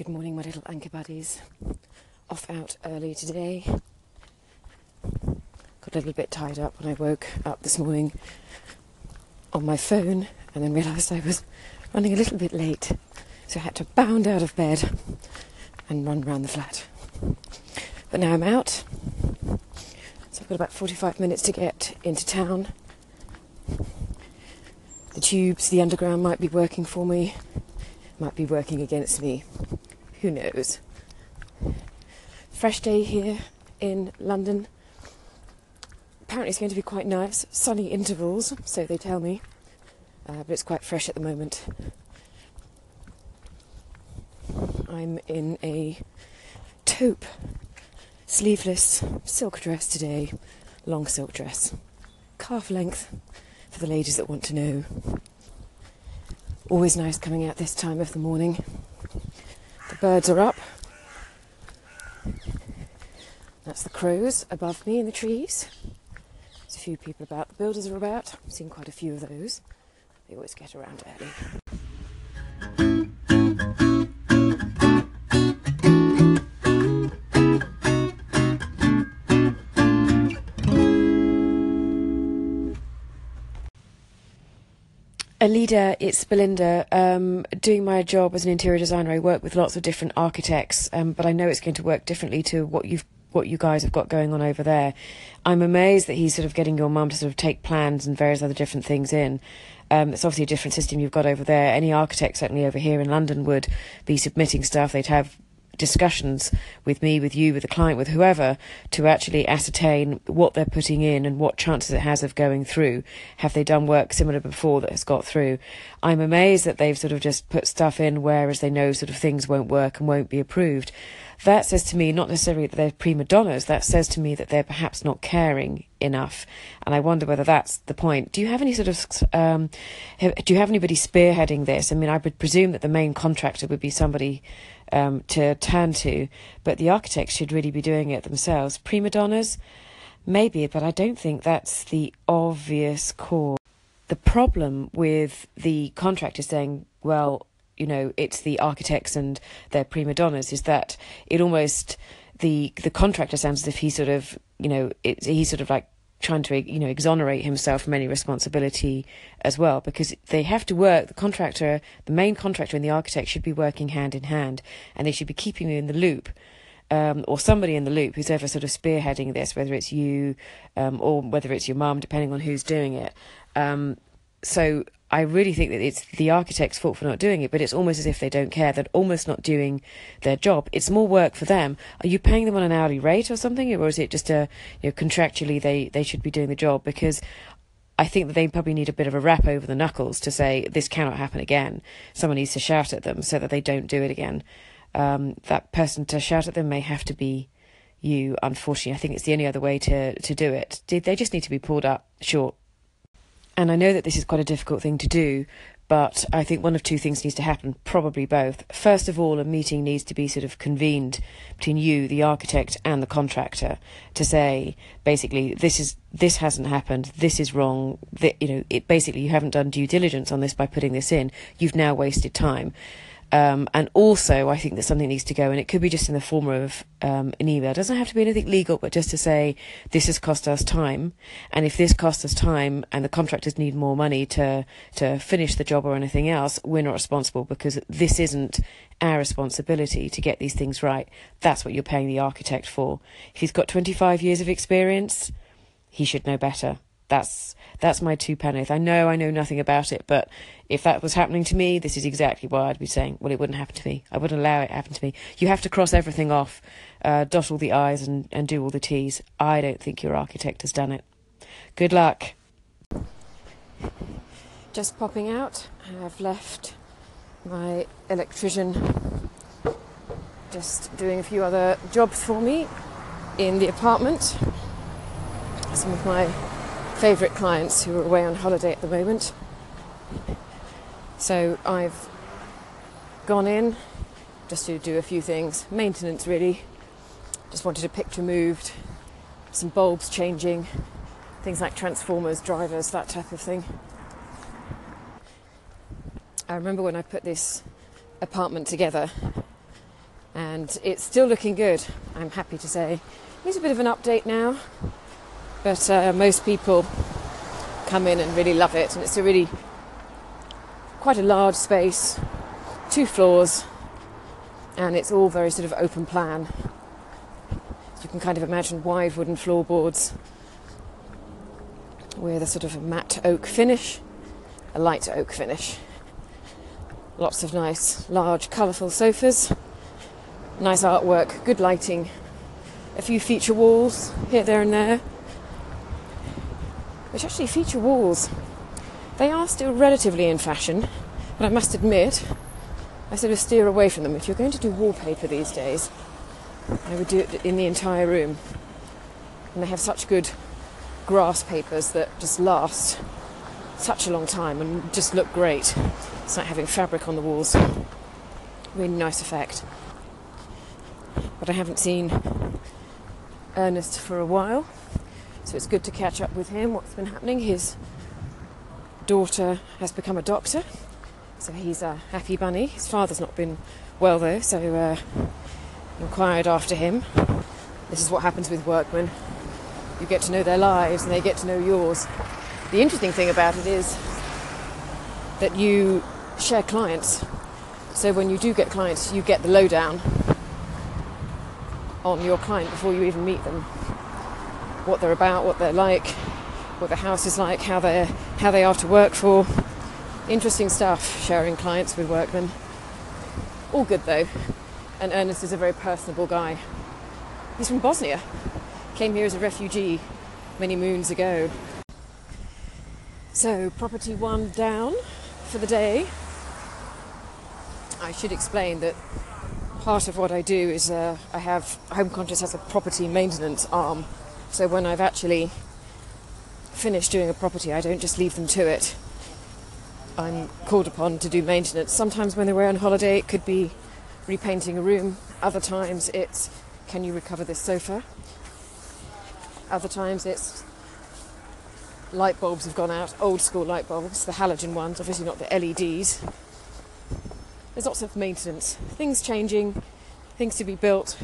Good morning, my little anchor buddies. Off out early today. Got a little bit tied up when I woke up this morning on my phone and then realised I was running a little bit late. So I had to bound out of bed and run round the flat. But now I'm out. So I've got about 45 minutes to get into town. The tubes, the underground might be working for me, might be working against me. Who knows? Fresh day here in London. Apparently, it's going to be quite nice. Sunny intervals, so they tell me. Uh, but it's quite fresh at the moment. I'm in a taupe, sleeveless silk dress today, long silk dress, calf length for the ladies that want to know. Always nice coming out this time of the morning. The birds are up. That's the crows above me in the trees. There's a few people about. The builders are about. I've seen quite a few of those. They always get around early. Alida, it's Belinda. Um, doing my job as an interior designer, I work with lots of different architects, um, but I know it's going to work differently to what you've what you guys have got going on over there. I'm amazed that he's sort of getting your mum to sort of take plans and various other different things in. Um, it's obviously a different system you've got over there. Any architect, certainly over here in London, would be submitting stuff. They'd have discussions with me, with you, with the client, with whoever, to actually ascertain what they're putting in and what chances it has of going through. Have they done work similar before that has got through? I'm amazed that they've sort of just put stuff in whereas they know sort of things won't work and won't be approved. That says to me not necessarily that they're prima donnas, that says to me that they're perhaps not caring enough. And I wonder whether that's the point. Do you have any sort of, um, do you have anybody spearheading this? I mean, I would presume that the main contractor would be somebody um, to turn to, but the architects should really be doing it themselves. Prima donnas, maybe, but I don't think that's the obvious cause. The problem with the contractor saying, well, you know, it's the architects and their prima donnas is that it almost the the contractor sounds as if he sort of you know it, he's sort of like trying to you know exonerate himself from any responsibility as well because they have to work the contractor the main contractor and the architect should be working hand in hand and they should be keeping you in the loop um, or somebody in the loop who's ever sort of spearheading this whether it's you um, or whether it's your mum depending on who's doing it. Um, so I really think that it's the architect's fault for not doing it, but it's almost as if they don't care. They're almost not doing their job. It's more work for them. Are you paying them on an hourly rate or something, or is it just a you know contractually they they should be doing the job? Because I think that they probably need a bit of a rap over the knuckles to say this cannot happen again. Someone needs to shout at them so that they don't do it again. Um, that person to shout at them may have to be you. Unfortunately, I think it's the only other way to to do it. Did they just need to be pulled up short and I know that this is quite a difficult thing to do, but I think one of two things needs to happen, probably both. First of all, a meeting needs to be sort of convened between you, the architect, and the contractor to say, basically, this is this hasn't happened, this is wrong. That, you know, it basically you haven't done due diligence on this by putting this in. You've now wasted time. Um, and also, I think that something needs to go, and it could be just in the form of um, an email. It doesn't have to be anything legal, but just to say this has cost us time, and if this costs us time, and the contractors need more money to to finish the job or anything else, we're not responsible because this isn't our responsibility to get these things right. That's what you're paying the architect for. If he's got 25 years of experience, he should know better. That's that's my two penneth. I know I know nothing about it, but if that was happening to me, this is exactly why I'd be saying, well, it wouldn't happen to me. I wouldn't allow it to happen to me. You have to cross everything off, uh, dot all the I's and, and do all the T's. I don't think your architect has done it. Good luck. Just popping out. I've left my electrician just doing a few other jobs for me in the apartment. Some of my favourite clients who are away on holiday at the moment. So I've gone in just to do a few things, maintenance really. Just wanted a picture moved, some bulbs changing, things like transformers, drivers, that type of thing. I remember when I put this apartment together, and it's still looking good. I'm happy to say. Needs a bit of an update now, but uh, most people come in and really love it, and it's a really quite a large space, two floors, and it's all very sort of open plan. You can kind of imagine wide wooden floorboards with a sort of a matte oak finish, a light oak finish. Lots of nice, large, colourful sofas, nice artwork, good lighting, a few feature walls here, there, and there. Which actually, feature walls, they are still relatively in fashion, but I must admit, I sort of steer away from them. If you're going to do wallpaper these days, I would do it in the entire room. And they have such good grass papers that just last such a long time and just look great. It's like having fabric on the walls. Really nice effect. But I haven't seen Ernest for a while, so it's good to catch up with him. What's been happening? His daughter has become a doctor, so he's a happy bunny. His father's not been well though, so uh, inquired after him. This is what happens with workmen. You get to know their lives and they get to know yours. The interesting thing about it is that you share clients. So when you do get clients, you get the lowdown on your client before you even meet them. What they're about, what they're like, what the house is like, how they how they are to work for. Interesting stuff sharing clients with workmen. All good though. And Ernest is a very personable guy. He's from Bosnia. Came here as a refugee many moons ago. So, property one down for the day. I should explain that part of what I do is uh, I have Home Conscious has a property maintenance arm. So when I've actually finished doing a property, I don't just leave them to it. I'm called upon to do maintenance. Sometimes when they're away on holiday, it could be repainting a room. Other times it's can you recover this sofa? Other times it's light bulbs have gone out, old school light bulbs, the halogen ones, obviously not the LEDs. There's lots of maintenance, things changing, things to be built,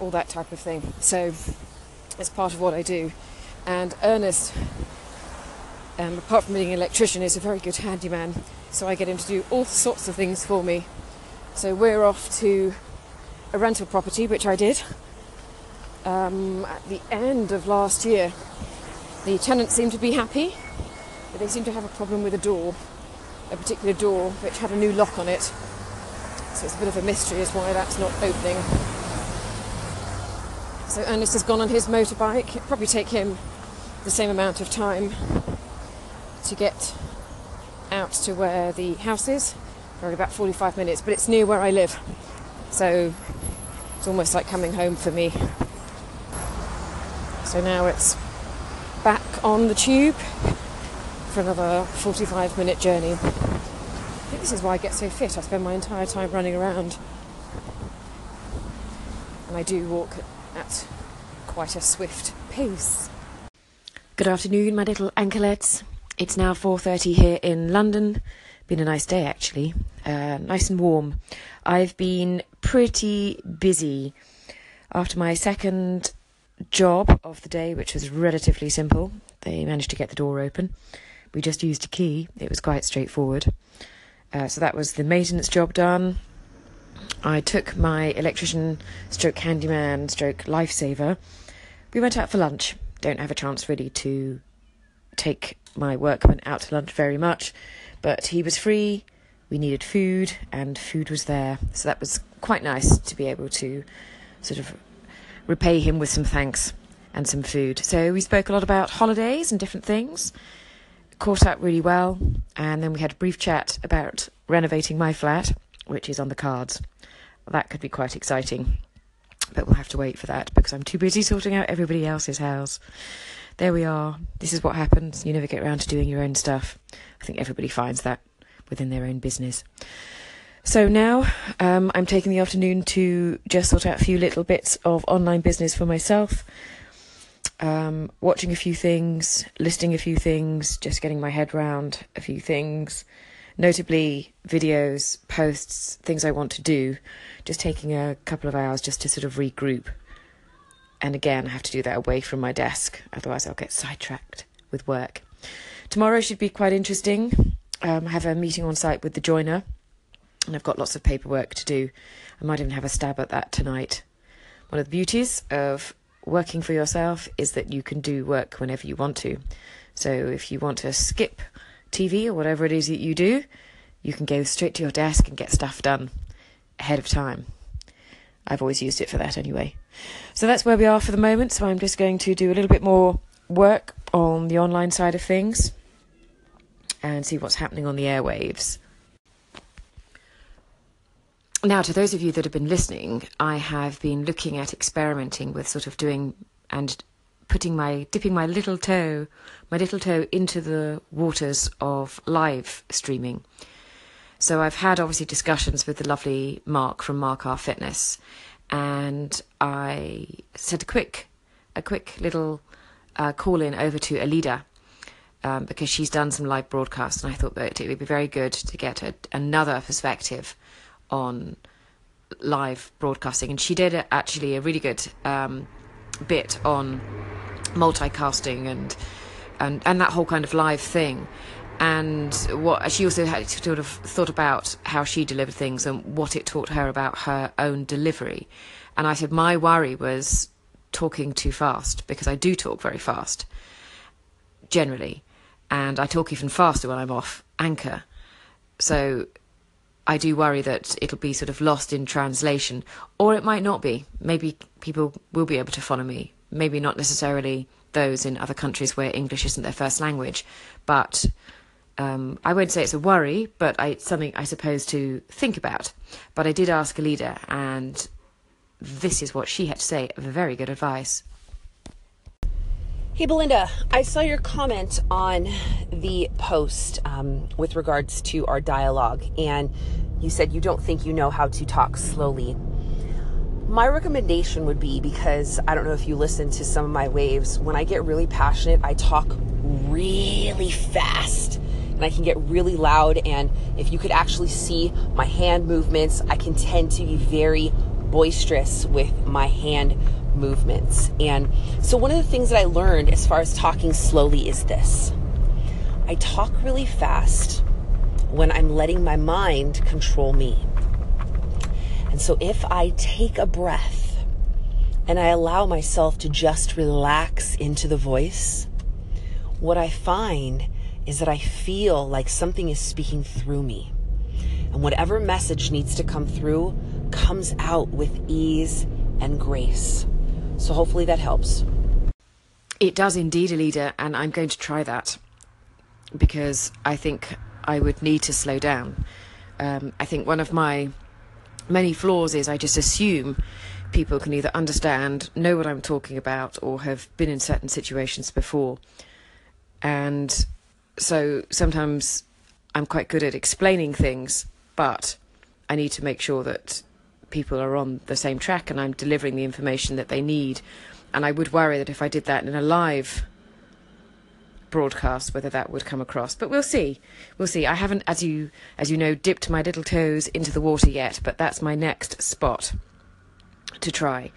all that type of thing. So it's part of what I do. And Ernest, um, apart from being an electrician, is a very good handyman. So I get him to do all sorts of things for me. So we're off to a rental property, which I did um, at the end of last year. The tenants seem to be happy, but they seem to have a problem with a door, a particular door which had a new lock on it. So it's a bit of a mystery as why that's not opening. So Ernest has gone on his motorbike. It'll probably take him the same amount of time to get out to where the house is. Probably about 45 minutes, but it's near where I live. So it's almost like coming home for me. So now it's back on the tube for another 45 minute journey. I think this is why I get so fit. I spend my entire time running around. And I do walk at quite a swift pace. Good afternoon, my little anklets. It's now 4:30 here in London. Been a nice day actually. Uh, nice and warm. I've been pretty busy after my second job of the day, which was relatively simple. They managed to get the door open. We just used a key. It was quite straightforward. Uh, so that was the maintenance job done. I took my electrician, stroke handyman, stroke lifesaver. We went out for lunch. Don't have a chance really to take my workman out to lunch very much, but he was free. We needed food, and food was there. So that was quite nice to be able to sort of repay him with some thanks and some food. So we spoke a lot about holidays and different things, caught up really well, and then we had a brief chat about renovating my flat, which is on the cards. That could be quite exciting, but we'll have to wait for that because I'm too busy sorting out everybody else's house. There we are. This is what happens. You never get around to doing your own stuff. I think everybody finds that within their own business. So now um, I'm taking the afternoon to just sort out a few little bits of online business for myself. Um, watching a few things, listing a few things, just getting my head round a few things, notably videos, posts, things I want to do, just taking a couple of hours just to sort of regroup. And again, I have to do that away from my desk, otherwise, I'll get sidetracked with work. Tomorrow should be quite interesting. Um, I have a meeting on site with the joiner, and I've got lots of paperwork to do. I might even have a stab at that tonight. One of the beauties of working for yourself is that you can do work whenever you want to. So if you want to skip TV or whatever it is that you do, you can go straight to your desk and get stuff done ahead of time. I've always used it for that anyway. So that's where we are for the moment. So I'm just going to do a little bit more work on the online side of things and see what's happening on the airwaves. Now, to those of you that have been listening, I have been looking at experimenting with sort of doing and putting my dipping my little toe, my little toe into the waters of live streaming. So I've had obviously discussions with the lovely Mark from Mark R Fitness, and I said a quick, a quick little uh, call in over to Alida. Um, because she's done some live broadcasts, and I thought that it would be very good to get a, another perspective on live broadcasting. And she did actually a really good um, bit on multicasting and and and that whole kind of live thing. And what she also had sort of thought about how she delivered things and what it taught her about her own delivery. And i said my worry was talking too fast because i do talk very fast generally. And i talk even faster when i'm off anchor. So I do worry that it'll be sort of lost in translation, or it might not be. Maybe people will be able to follow me. Maybe not necessarily those in other countries where English isn't their first language, but um, I won't say it's a worry, but I, it's something I suppose to think about. But I did ask Alida, and this is what she had to say. Very good advice. Hey, Belinda, I saw your comment on the post um, with regards to our dialogue, and you said you don't think you know how to talk slowly. My recommendation would be because I don't know if you listen to some of my waves, when I get really passionate, I talk really fast and I can get really loud. And if you could actually see my hand movements, I can tend to be very boisterous with my hand movements. And so, one of the things that I learned as far as talking slowly is this I talk really fast when I'm letting my mind control me. And so, if I take a breath and I allow myself to just relax into the voice, what I find is that I feel like something is speaking through me. And whatever message needs to come through comes out with ease and grace. So hopefully that helps. It does indeed, Alida, and I'm going to try that because I think I would need to slow down. Um, I think one of my many flaws is I just assume people can either understand, know what I'm talking about, or have been in certain situations before. And so sometimes I'm quite good at explaining things, but I need to make sure that people are on the same track and I'm delivering the information that they need. And I would worry that if I did that in a live broadcast whether that would come across. But we'll see. We'll see. I haven't as you as you know dipped my little toes into the water yet but that's my next spot to try.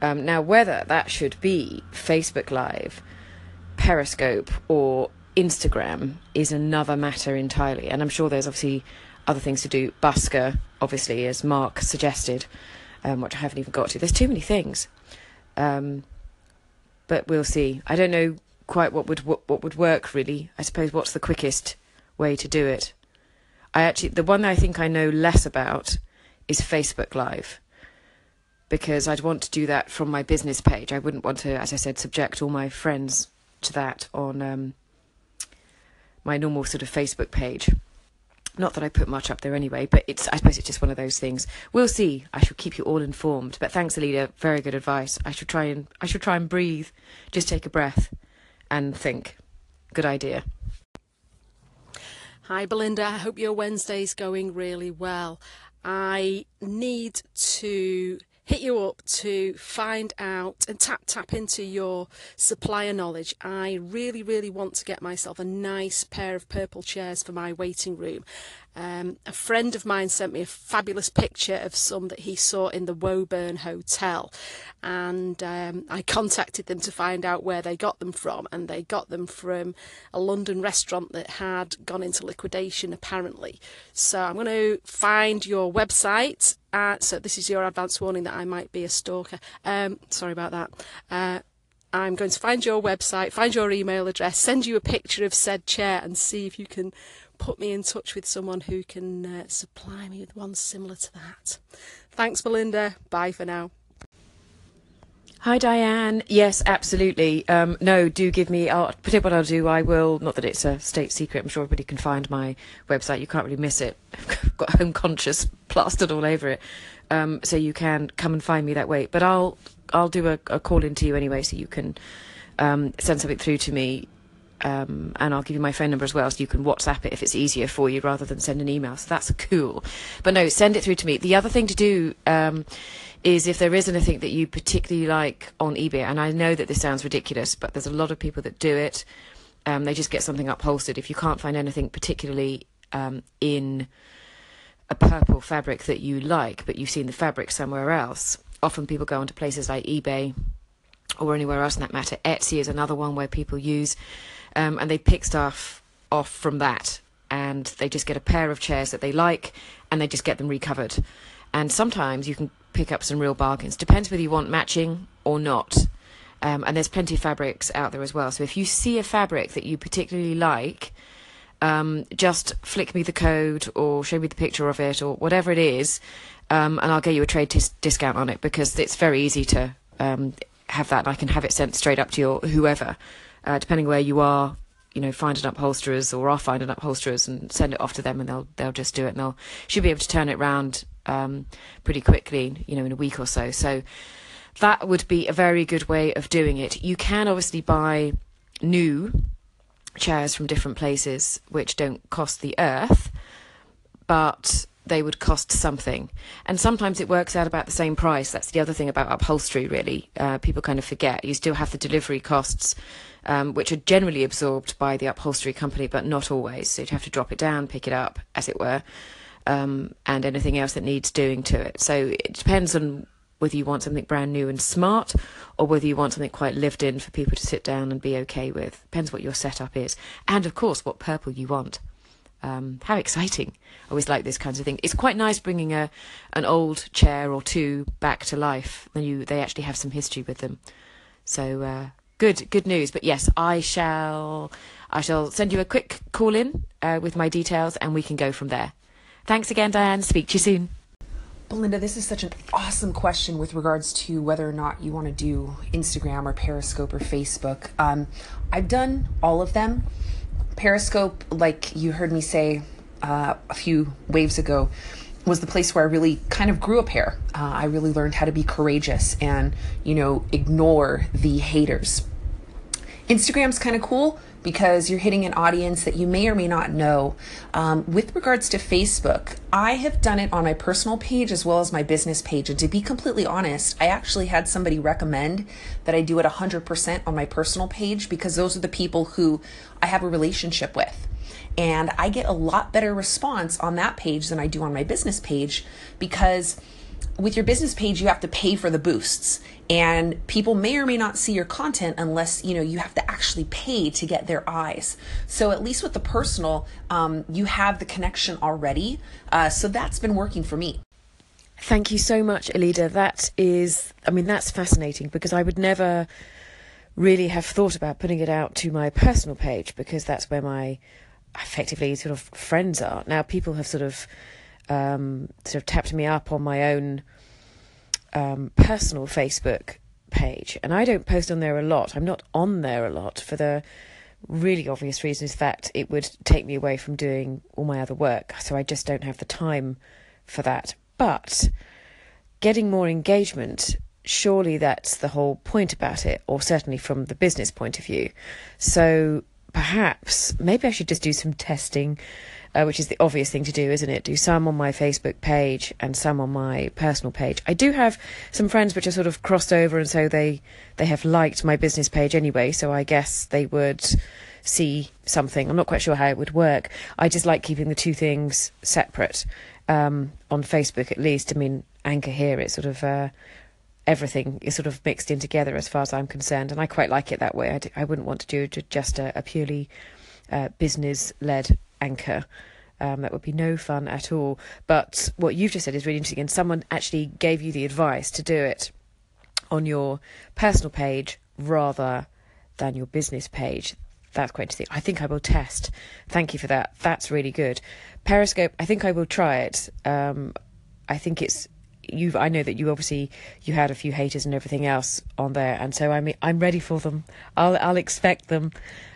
Um, now whether that should be facebook live periscope or instagram is another matter entirely. And i'm sure there's obviously other things to do. Busker, obviously, as Mark suggested, um, which I haven't even got to. There's too many things, um, but we'll see. I don't know quite what would what, what would work really. I suppose what's the quickest way to do it. I actually the one I think I know less about is Facebook Live because I'd want to do that from my business page. I wouldn't want to, as I said, subject all my friends to that on um, my normal sort of Facebook page. Not that I put much up there anyway, but it's I suppose it's just one of those things. We'll see. I shall keep you all informed. But thanks, Alida. Very good advice. I should try and I should try and breathe. Just take a breath and think. Good idea. Hi, Belinda. I hope your Wednesday's going really well. I need to hit you up to find out and tap tap into your supplier knowledge. I really, really want to get myself a nice pair of purple chairs for my waiting room. Um, a friend of mine sent me a fabulous picture of some that he saw in the Woburn Hotel, and um, I contacted them to find out where they got them from, and they got them from a London restaurant that had gone into liquidation apparently. So I'm going to find your website. Uh, so this is your advance warning that I might be a stalker. Um, sorry about that. Uh, I'm going to find your website, find your email address, send you a picture of said chair, and see if you can put me in touch with someone who can uh, supply me with one similar to that. Thanks, Belinda. Bye for now. Hi, Diane. Yes, absolutely. Um, no, do give me. I'll put it what I'll do. I will. Not that it's a state secret. I'm sure everybody can find my website. You can't really miss it. I've got home conscious plastered all over it, um, so you can come and find me that way. But I'll I'll do a, a call into you anyway, so you can um, send something through to me um, and I'll give you my phone number as well, so you can WhatsApp it if it's easier for you rather than send an email. So that's cool. But no, send it through to me. The other thing to do um, is if there is anything that you particularly like on eBay, and I know that this sounds ridiculous, but there's a lot of people that do it. Um, they just get something upholstered. If you can't find anything particularly um, in a purple fabric that you like, but you've seen the fabric somewhere else, often people go onto places like eBay or anywhere else in that matter. Etsy is another one where people use um, and they pick stuff off from that. And they just get a pair of chairs that they like and they just get them recovered. And sometimes you can pick up some real bargains. Depends whether you want matching or not. Um, and there's plenty of fabrics out there as well. So if you see a fabric that you particularly like um, just flick me the code or show me the picture of it or whatever it is um, and i'll get you a trade discount on it because it's very easy to um, have that. And i can have it sent straight up to your whoever uh, depending where you are, you know, find an upholsterers or I'll find an upholsterers and send it off to them and they'll they'll just do it and they'll should be able to turn it around um, pretty quickly, you know, in a week or so. So that would be a very good way of doing it. You can obviously buy new chairs from different places which don't cost the earth, but they would cost something. And sometimes it works out about the same price. That's the other thing about upholstery, really. Uh, people kind of forget. You still have the delivery costs, um, which are generally absorbed by the upholstery company, but not always. So you'd have to drop it down, pick it up, as it were, um, and anything else that needs doing to it. So it depends on whether you want something brand new and smart or whether you want something quite lived in for people to sit down and be okay with. Depends what your setup is. And of course, what purple you want. Um, how exciting! I always like this kinds of thing. It's quite nice bringing a an old chair or two back to life. Then you they actually have some history with them. So uh, good good news. But yes, I shall I shall send you a quick call in uh, with my details, and we can go from there. Thanks again, Diane. Speak to you soon. Belinda, this is such an awesome question with regards to whether or not you want to do Instagram or Periscope or Facebook. Um, I've done all of them. Periscope, like you heard me say uh, a few waves ago, was the place where I really kind of grew a pair. Uh, I really learned how to be courageous and, you know, ignore the haters. Instagram's kind of cool because you're hitting an audience that you may or may not know. Um, with regards to Facebook, I have done it on my personal page as well as my business page. And to be completely honest, I actually had somebody recommend that I do it 100% on my personal page because those are the people who I have a relationship with. And I get a lot better response on that page than I do on my business page because with your business page you have to pay for the boosts. And people may or may not see your content unless you know you have to actually pay to get their eyes. So at least with the personal um, you have the connection already. Uh, so that's been working for me. Thank you so much alida. That is i mean that's fascinating because i would never really have thought about putting it out to my personal page because that's where my effectively sort of friends are. Now people have sort of um, sort of tapped me up on my own um, personal Facebook page, and I don't post on there a lot. I'm not on there a lot for the really obvious reason is that it would take me away from doing all my other work, so I just don't have the time for that. But getting more engagement surely that's the whole point about it, or certainly from the business point of view. So perhaps maybe I should just do some testing uh, which is the obvious thing to do, isn't it? Do some on my Facebook page and some on my personal page. I do have some friends which are sort of crossed over, and so they they have liked my business page anyway. So I guess they would see something. I'm not quite sure how it would work. I just like keeping the two things separate um, on Facebook, at least. I mean, Anchor here, it's sort of. Uh, everything is sort of mixed in together as far as I'm concerned, and I quite like it that way. I d- I wouldn't want to do just a, a purely uh, business led anchor. Um, that would be no fun at all. But what you've just said is really interesting, and someone actually gave you the advice to do it on your personal page rather than your business page. That's quite interesting. I think I will test. Thank you for that. That's really good. Periscope, I think I will try it. Um, I think it's you I know that you obviously you had a few haters and everything else on there, and so I mean I'm ready for them. I'll I'll expect them.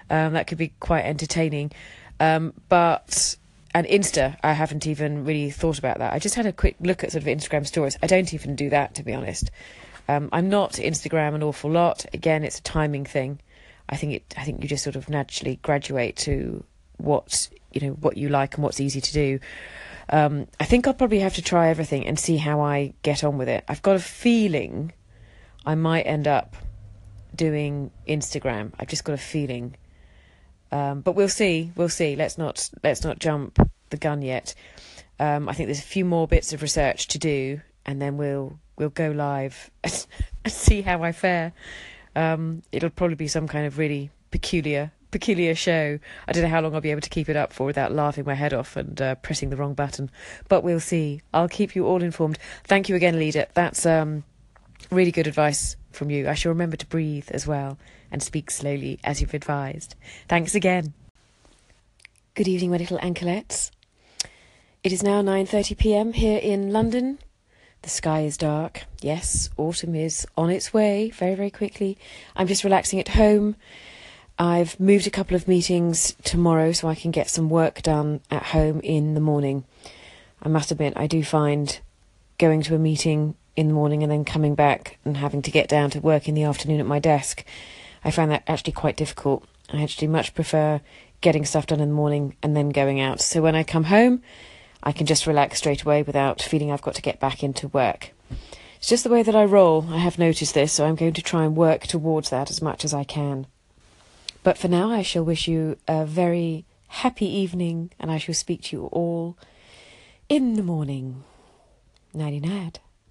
Um, that could be quite entertaining. Um, but and Insta, I haven't even really thought about that. I just had a quick look at sort of Instagram stories. I don't even do that to be honest. Um, I'm not Instagram an awful lot. Again, it's a timing thing. I think it. I think you just sort of naturally graduate to what you know what you like and what's easy to do. Um, I think I'll probably have to try everything and see how I get on with it. I've got a feeling I might end up doing Instagram. I've just got a feeling, um, but we'll see. We'll see. Let's not let's not jump the gun yet. Um, I think there's a few more bits of research to do, and then we'll we'll go live and see how I fare. Um, it'll probably be some kind of really peculiar peculiar show. I don't know how long I'll be able to keep it up for without laughing my head off and uh, pressing the wrong button, but we'll see. I'll keep you all informed. Thank you again, Alida. That's um, really good advice from you. I shall remember to breathe as well and speak slowly as you've advised. Thanks again. Good evening, my little anklets. It is now 9:30 p.m. here in London. The sky is dark. Yes, autumn is on its way very, very quickly. I'm just relaxing at home I've moved a couple of meetings tomorrow so I can get some work done at home in the morning. I must admit, I do find going to a meeting in the morning and then coming back and having to get down to work in the afternoon at my desk, I find that actually quite difficult. I actually much prefer getting stuff done in the morning and then going out. So when I come home, I can just relax straight away without feeling I've got to get back into work. It's just the way that I roll. I have noticed this, so I'm going to try and work towards that as much as I can. But for now, I shall wish you a very happy evening, and I shall speak to you all in the morning. Nighty night.